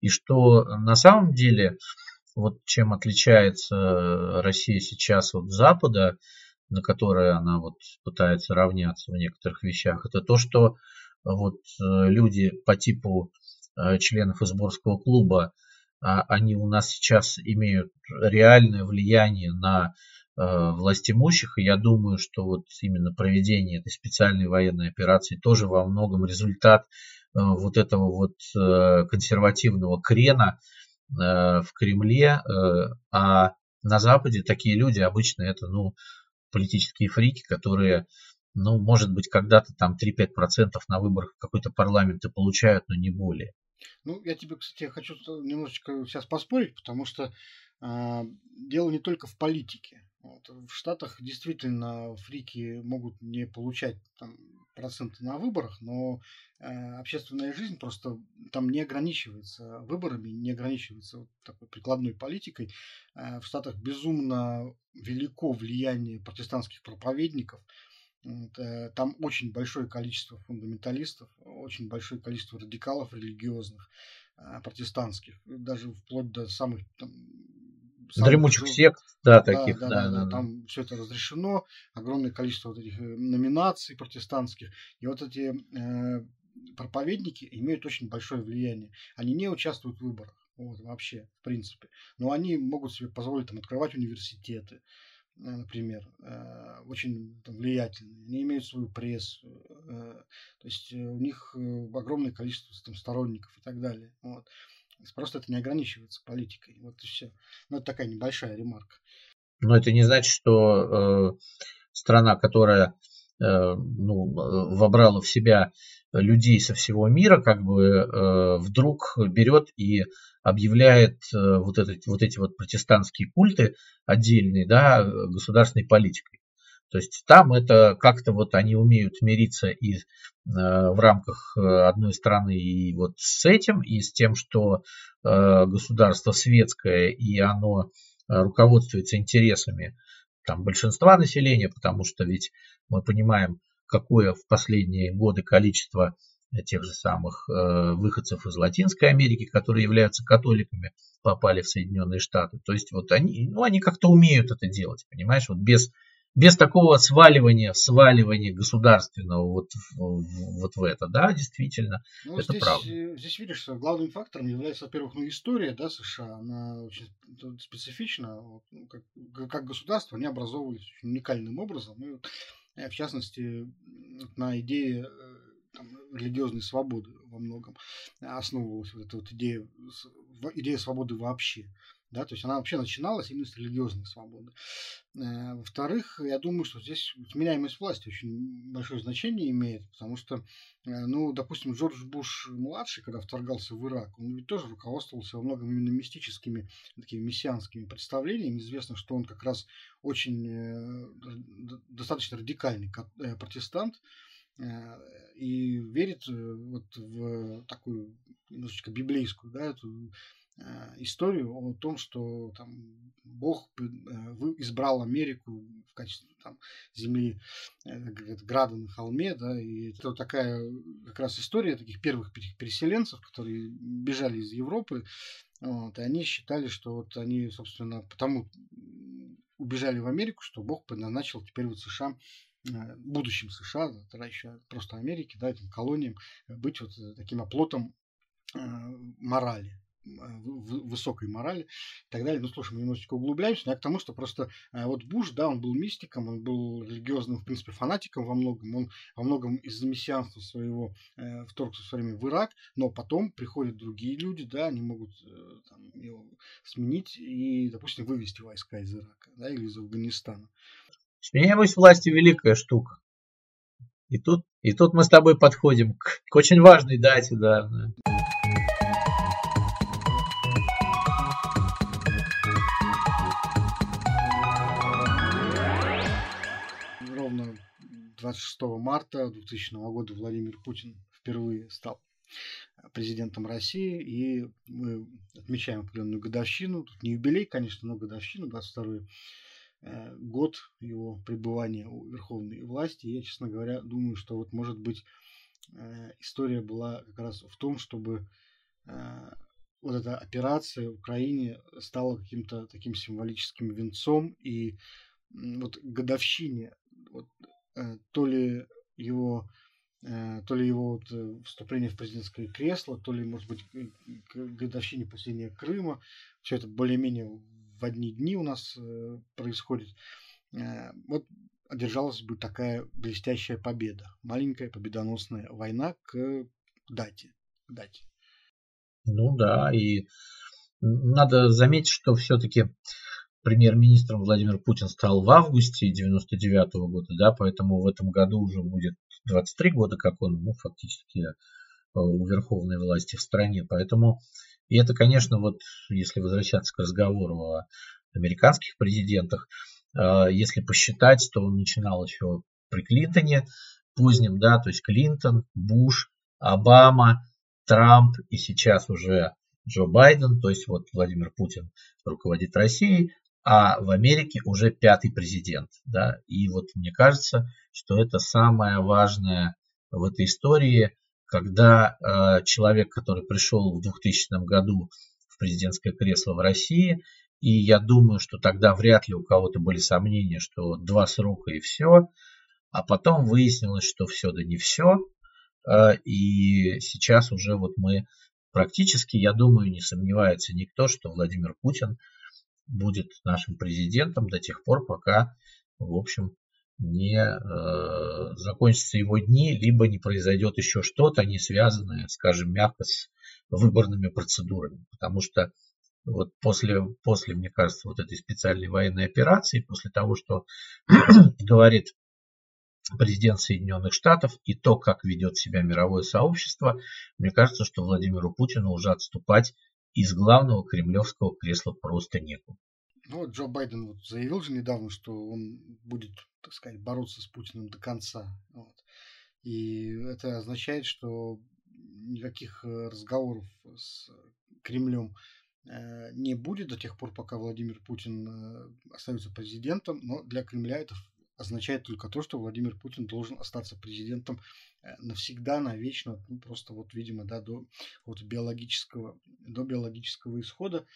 и что на самом деле, вот чем отличается Россия сейчас от Запада, на которое она вот пытается равняться в некоторых вещах, это то, что вот люди по типу э, членов изборского клуба, а, они у нас сейчас имеют реальное влияние на Э, властимущих. И я думаю, что вот именно проведение этой специальной военной операции тоже во многом результат э, вот этого вот э, консервативного крена в Кремле. А на Западе такие люди обычно это, ну, политические фрики, которые, ну, может быть, когда-то там 3-5% на выборах какой-то парламент и получают, но не более. Ну, я тебе, кстати, хочу немножечко сейчас поспорить, потому что э, дело не только в политике. Вот. В Штатах действительно фрики могут не получать там, проценты на выборах, но э, общественная жизнь просто там не ограничивается выборами, не ограничивается вот такой прикладной политикой. Э, в Штатах безумно велико влияние протестантских проповедников. Э, там очень большое количество фундаменталистов, очень большое количество радикалов религиозных, э, протестантских, даже вплоть до самых там, Дремучих сект, да, таких. Да, да, да, да, да. Там все это разрешено, огромное количество вот этих э, номинаций протестантских. И вот эти э, проповедники имеют очень большое влияние. Они не участвуют в выборах. Вот, вообще, в принципе. Но они могут себе позволить там, открывать университеты, э, например, э, очень там, влиятельные. Они имеют свою прессу. То есть у них огромное количество там, сторонников и так далее. Вот. Просто это не ограничивается политикой. Вот и все. Ну, это такая небольшая ремарка. Но это не значит, что э, страна, которая э, ну, вобрала в себя людей со всего мира, как бы э, вдруг берет и объявляет э, вот, этот, вот эти вот протестантские культы отдельные, да, государственной политикой. То есть там это как-то вот они умеют мириться и э, в рамках э, одной страны и вот с этим, и с тем, что э, государство светское и оно руководствуется интересами там, большинства населения, потому что ведь мы понимаем, какое в последние годы количество тех же самых выходцев из Латинской Америки, которые являются католиками, попали в Соединенные Штаты. То есть вот они, ну, они как-то умеют это делать, понимаешь, вот без без такого сваливания, сваливания государственного вот, вот в это, да, действительно, ну, это здесь, правда. Э, здесь видишь, что главным фактором является, во-первых, ну, история, да, США, она очень специфична, вот, ну, как, как государство, они образовывались очень уникальным образом, и вот, э, в частности, на идее э, там, религиозной свободы во многом основывалась вот эта вот идея, идея свободы вообще. Да, то есть она вообще начиналась именно с религиозной свободы. Э, во-вторых, я думаю, что здесь сменяемость власти очень большое значение имеет, потому что, э, ну, допустим, Джордж Буш младший, когда вторгался в Ирак, он ведь тоже руководствовался во многом именно мистическими, такими мессианскими представлениями. Известно, что он как раз очень э, достаточно радикальный протестант и верит вот в такую немножечко библейскую, да, эту историю о том, что там, Бог э, избрал Америку в качестве там, земли э, града на холме, да, и это такая как раз история таких первых переселенцев, которые бежали из Европы, вот, и они считали, что вот они, собственно, потому убежали в Америку, что Бог предназначил теперь вот США будущим США, тогда еще просто Америки, да, этим колониям, быть вот таким оплотом морали высокой морали и так далее. Ну, слушай, мы немножечко углубляемся, но я к тому, что просто вот Буш, да, он был мистиком, он был религиозным, в принципе, фанатиком во многом, он во многом из-за мессианства своего э, вторгся в свое время в Ирак, но потом приходят другие люди, да, они могут э, там, его сменить и, допустим, вывести войска из Ирака, да, или из Афганистана. Сменяемость власти великая штука. И тут, и тут мы с тобой подходим к, к очень важной дате, да. 26 марта 2000 года Владимир Путин впервые стал президентом России, и мы отмечаем определенную годовщину. Тут не юбилей, конечно, но годовщину, 22 Э, год его пребывания у верховной власти. Я, честно говоря, думаю, что вот может быть э, история была как раз в том, чтобы э, вот эта операция в Украине стала каким-то таким символическим венцом и вот годовщине вот, то ли его то ли его вот вступление в президентское кресло, то ли, может быть, годовщине посещения Крыма. Все это более-менее в одни дни у нас э, происходит. Э, вот одержалась бы такая блестящая победа. Маленькая победоносная война к дате. К дате. Ну да, и надо заметить, что все-таки премьер-министром Владимир Путин стал в августе 99 -го года, да, поэтому в этом году уже будет 23 года, как он, ну, фактически э, у верховной власти в стране. Поэтому и это, конечно, вот если возвращаться к разговору о американских президентах, э, если посчитать, то он начинал еще при Клинтоне позднем, да, то есть Клинтон, Буш, Обама, Трамп и сейчас уже Джо Байден, то есть вот Владимир Путин руководит Россией, а в Америке уже пятый президент, да, и вот мне кажется, что это самое важное в этой истории, когда э, человек, который пришел в 2000 году в президентское кресло в России, и я думаю, что тогда вряд ли у кого-то были сомнения, что два срока и все, а потом выяснилось, что все да не все, э, и сейчас уже вот мы практически, я думаю, не сомневается никто, что Владимир Путин будет нашим президентом до тех пор, пока, в общем, не э, закончатся его дни, либо не произойдет еще что-то, не связанное, скажем, мягко с выборными процедурами. Потому что вот после, после, мне кажется, вот этой специальной военной операции, после того, что говорит президент Соединенных Штатов и то, как ведет себя мировое сообщество, мне кажется, что Владимиру Путину уже отступать из главного кремлевского кресла просто некуда. Ну, Джо Байден вот заявил же недавно, что он будет, так сказать, бороться с Путиным до конца. Вот. И это означает, что никаких э, разговоров с Кремлем э, не будет до тех пор, пока Владимир Путин э, остается президентом. Но для Кремля это означает только то, что Владимир Путин должен остаться президентом навсегда, навечно, ну, просто вот, видимо, да, до вот биологического, до биологического исхода.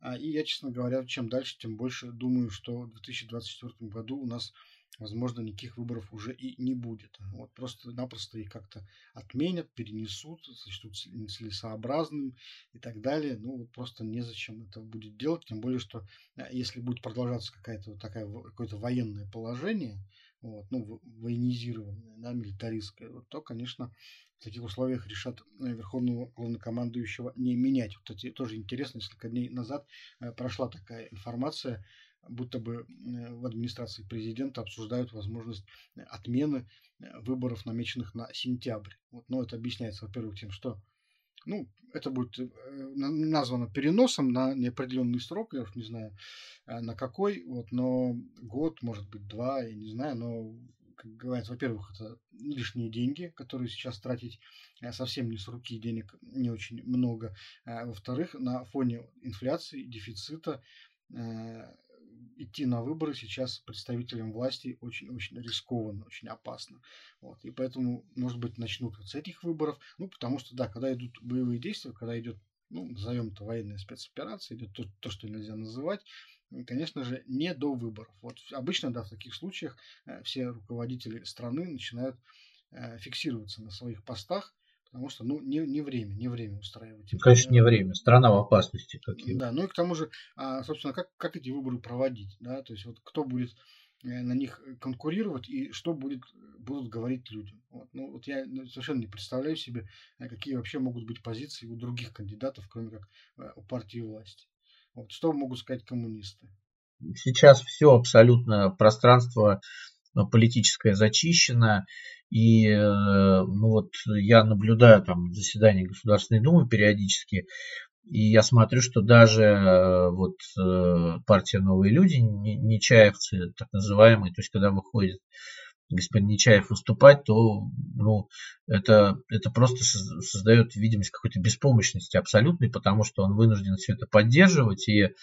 А, и я, честно говоря, чем дальше, тем больше думаю, что в 2024 году у нас, возможно, никаких выборов уже и не будет. Вот просто-напросто их как-то отменят, перенесут, сочтут нецелесообразным и так далее. Ну, вот просто незачем это будет делать, тем более, что а, если будет продолжаться какая-то вот такая, какое-то военное положение, вот, ну, военизированное, да, милитаристское, вот, то, конечно, в таких условиях решат э, верховного главнокомандующего не менять. Вот эти тоже интересно, несколько дней назад э, прошла такая информация, будто бы э, в администрации президента обсуждают возможность отмены выборов, намеченных на сентябрь. Вот, но это объясняется, во-первых, тем, что ну, это будет названо переносом на неопределенный срок, я уж не знаю на какой, вот, но год, может быть, два, я не знаю, но как говорится, во-первых, это лишние деньги, которые сейчас тратить э, совсем не с руки, денег не очень много. Во-вторых, на фоне инфляции, дефицита э, идти на выборы сейчас представителям власти очень-очень рискованно, очень опасно. Вот. И поэтому, может быть, начнут вот с этих выборов. Ну, потому что, да, когда идут боевые действия, когда идет, ну, назовем это военная спецоперация, идет то, то, что нельзя называть, конечно же, не до выборов. Вот обычно, да, в таких случаях э, все руководители страны начинают э, фиксироваться на своих постах, Потому что, ну, не, не время, не время устраивать. Ну, конечно, не время. Страна в опасности. Какие. Да, ну и к тому же, а, собственно, как, как эти выборы проводить, да, то есть вот кто будет э, на них конкурировать и что будет, будут говорить людям. Вот. Ну, вот я ну, совершенно не представляю себе, э, какие вообще могут быть позиции у других кандидатов, кроме как э, у партии власти. Вот. Что могут сказать коммунисты? Сейчас все абсолютно пространство политическое зачищено. И ну вот я наблюдаю там заседания Государственной Думы периодически, и я смотрю, что даже вот партия «Новые люди», Нечаевцы так называемые, то есть когда выходит господин Нечаев выступать, то ну, это, это просто создает видимость какой-то беспомощности абсолютной, потому что он вынужден все это поддерживать, и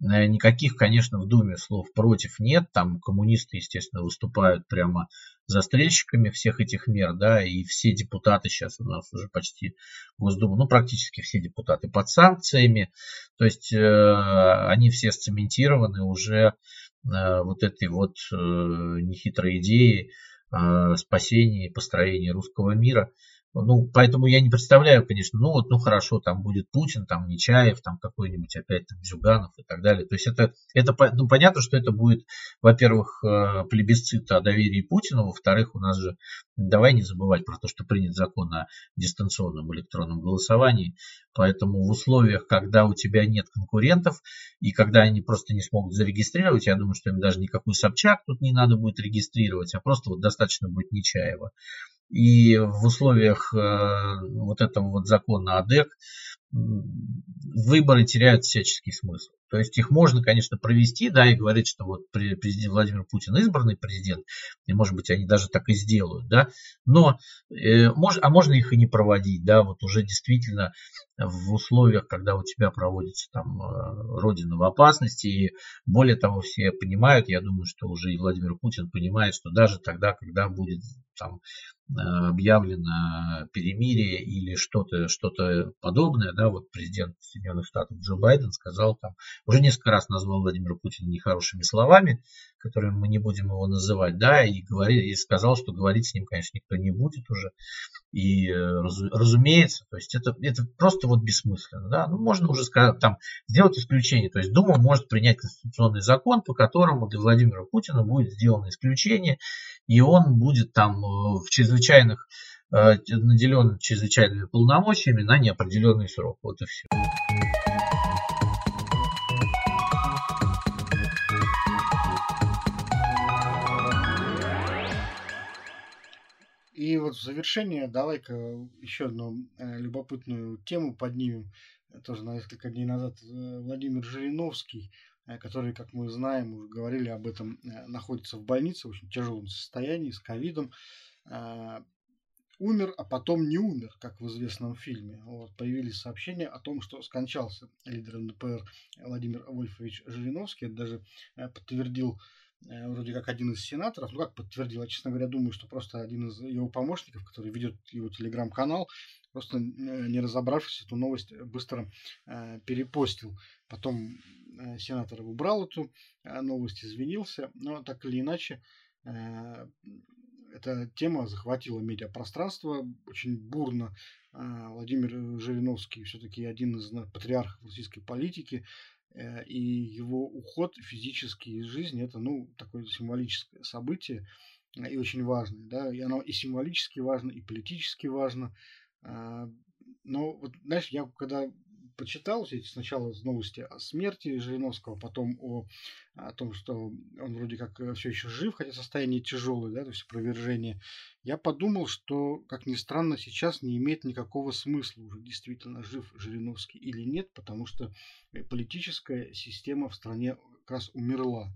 Э, никаких, конечно, в Думе слов против нет. Там коммунисты, естественно, выступают прямо застрельщиками всех этих мер, да, и все депутаты сейчас у нас уже почти Госдума, ну, практически все депутаты под санкциями. То есть э, они все сцементированы уже вот этой вот э, нехитрой идеей э, спасения и построения русского мира. Ну, поэтому я не представляю, конечно, ну вот, ну хорошо, там будет Путин, там Нечаев, там какой-нибудь опять там Зюганов и так далее. То есть это, это ну, понятно, что это будет, во-первых, э, плебисцит о доверии Путину, во-вторых, у нас же, давай не забывать про то, что принят закон о дистанционном электронном голосовании, поэтому в условиях, когда у тебя нет конкурентов и когда они просто не смогут зарегистрировать, я думаю, что им даже никакой Собчак тут не надо будет регистрировать, а просто вот достаточно будет Нечаева. И в условиях э, вот этого вот закона АДЭК выборы теряют всяческий смысл. То есть их можно, конечно, провести, да, и говорить, что вот президент Владимир Путин избранный президент, и, может быть, они даже так и сделают, да, но, э, мож, а можно их и не проводить, да, вот уже действительно в условиях, когда у тебя проводится там э, Родина в опасности, и более того, все понимают, я думаю, что уже и Владимир Путин понимает, что даже тогда, когда будет там объявлено перемирие или что-то что подобное, да, вот президент Соединенных Штатов Джо Байден сказал там, уже несколько раз назвал Владимира Путина нехорошими словами, которыми мы не будем его называть, да, и, говорил, и сказал, что говорить с ним, конечно, никто не будет уже. И э, разумеется, то есть это, это просто вот бессмысленно, да, ну, можно уже сказать, там, сделать исключение, то есть Дума может принять конституционный закон, по которому для Владимира Путина будет сделано исключение, и он будет там э, в чрезвычайных э, наделен чрезвычайными полномочиями на неопределенный срок. Вот и все. И вот в завершение давай-ка еще одну э, любопытную тему поднимем. Тоже на несколько дней назад э, Владимир Жириновский, который, как мы знаем, уже говорили об этом, находится в больнице в очень тяжелом состоянии с ковидом. Э, умер, а потом не умер, как в известном фильме. Вот, появились сообщения о том, что скончался лидер НДПР Владимир Вольфович Жириновский. Это даже э, подтвердил Э, вроде как один из сенаторов, ну как подтвердил, я, честно говоря, думаю, что просто один из его помощников, который ведет его телеграм-канал, просто не разобравшись эту новость, быстро э, перепостил. Потом э, сенатор убрал эту э, новость, извинился, но так или иначе э, эта тема захватила медиапространство очень бурно. Э, Владимир Жириновский все-таки один из патриархов российской политики, Э, и его уход физически из жизни это ну такое символическое событие э, и очень важное, да, и оно и символически важно, и политически важно. А, но вот, знаешь, я когда почитал сначала новости о смерти Жириновского, потом о, о том, что он вроде как э, все еще жив, хотя состояние тяжелое, да, то есть опровержение, я подумал, что, как ни странно, сейчас не имеет никакого смысла уже действительно жив Жириновский или нет, потому что э, политическая система в стране как раз умерла.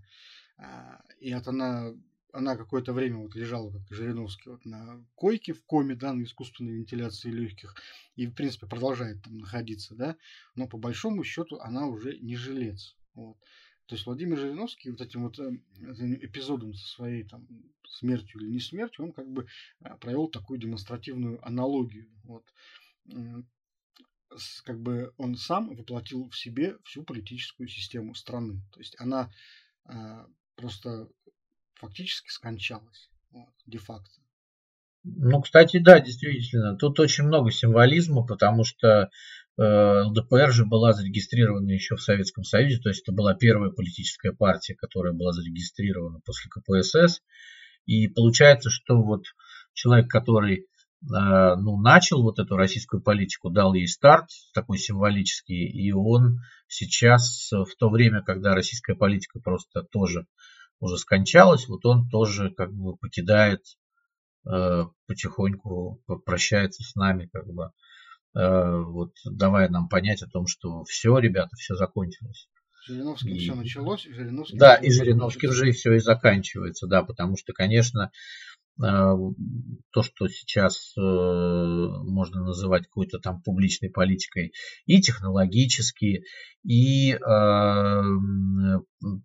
А, и вот она она какое-то время вот лежала, как Жириновский, вот на койке в коме, да, на искусственной вентиляции легких, и, в принципе, продолжает там находиться, да, но по большому счету она уже не жилец. Вот. То есть Владимир Жириновский вот этим вот э, этим эпизодом со своей там смертью или не смертью, он как бы э, провел такую демонстративную аналогию. Вот. Как бы он сам воплотил в себе всю политическую систему страны. То есть она э, просто фактически скончалась, вот, де-факто. Ну, кстати, да, действительно. Тут очень много символизма, потому что э, ЛДПР же была зарегистрирована еще в Советском Союзе, то есть это была первая политическая партия, которая была зарегистрирована после КПСС. И получается, что вот человек, который э, ну, начал вот эту российскую политику, дал ей старт такой символический, и он сейчас, в то время, когда российская политика просто тоже уже скончалась, вот он тоже как бы покидает Э, потихоньку прощается с нами, как бы, э, вот давая нам понять о том, что все, ребята, все закончилось. Жириновским и... все началось, Жириновским Да, и Жириновским же и все и заканчивается, да, потому что, конечно, то, что сейчас э, можно называть какой-то там публичной политикой, и технологически, и э,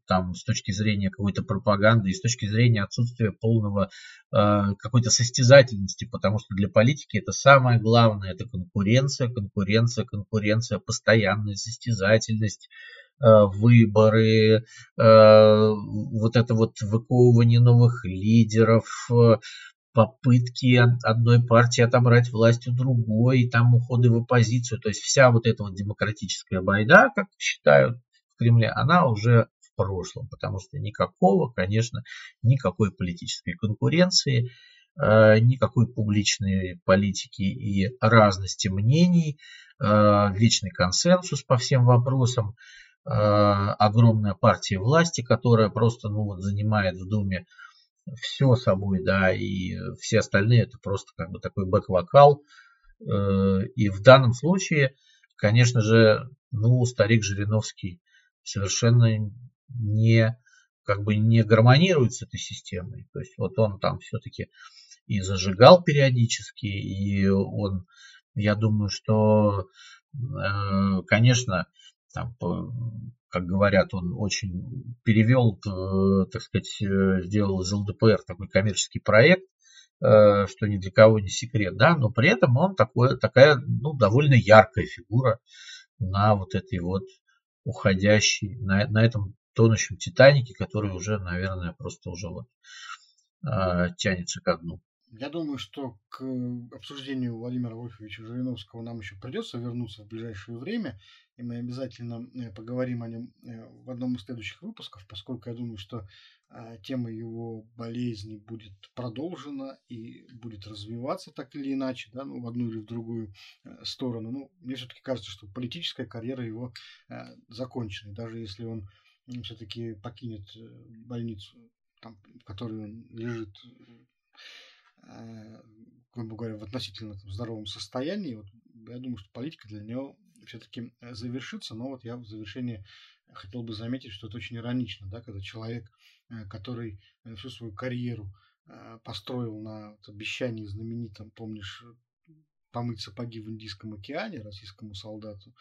там с точки зрения какой-то пропаганды, и с точки зрения отсутствия полного какой-то состязательности, потому что для политики это самое главное, это конкуренция, конкуренция, конкуренция, постоянная состязательность, выборы, вот это вот выковывание новых лидеров, попытки одной партии отобрать власть у другой, там уходы в оппозицию. То есть вся вот эта вот демократическая байда, как считают в Кремле, она уже в прошлом, потому что никакого, конечно, никакой политической конкуренции, никакой публичной политики и разности мнений, вечный консенсус по всем вопросам. Э, огромная партия власти, которая просто ну, вот, занимает в Думе все собой, да, и все остальные это просто как бы такой бэк-вокал. Э, и в данном случае, конечно же, ну, старик Жириновский совершенно не как бы не гармонирует с этой системой. То есть вот он там все-таки и зажигал периодически, и он, я думаю, что, э, конечно, там, как говорят, он очень перевел, э, так сказать, э, сделал из ЛДПР такой коммерческий проект, э, что ни для кого не секрет, да, но при этом он такой, такая, ну, довольно яркая фигура на вот этой вот уходящей, на, на этом тонущем Титанике, который уже, наверное, просто уже вот тянется ко дну. Я думаю, что к обсуждению Владимира Вольфовича Жириновского нам еще придется вернуться в ближайшее время, и мы обязательно э, поговорим о нем э, в одном из следующих выпусков, поскольку я думаю, что э, тема его болезни будет продолжена и будет развиваться так или иначе, да, ну, в одну или в другую сторону. Ну, мне все-таки кажется, что политическая карьера его закончена, даже если он все-таки покинет больницу, там, в которой он лежит Э, грубо говоря, в относительно там, здоровом состоянии. Вот, я думаю, что политика для него все-таки э, завершится, но вот я в завершении хотел бы заметить, что это очень иронично, да, когда человек, э, который всю свою карьеру построил на вот, обещании знаменитом, помнишь, помыть сапоги в Индийском океане российскому солдату,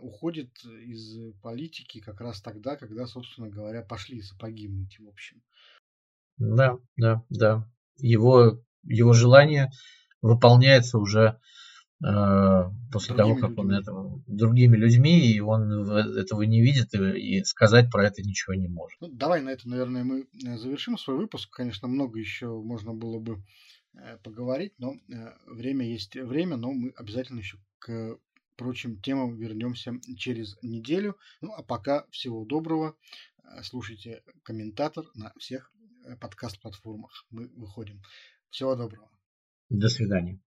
уходит из политики как раз тогда, когда, собственно говоря, пошли сапоги мыть, в общем. Да, да, да его, его желание выполняется уже э, после другими того, как он это другими людьми, и он этого не видит и, и сказать про это ничего не может. Ну, давай на этом, наверное, мы э, завершим свой выпуск. Конечно, много еще можно было бы э, поговорить, но э, время есть время, но мы обязательно еще к прочим темам вернемся через неделю. Ну а пока всего доброго. Слушайте комментатор на всех подкаст-платформах мы выходим. Всего доброго. До свидания.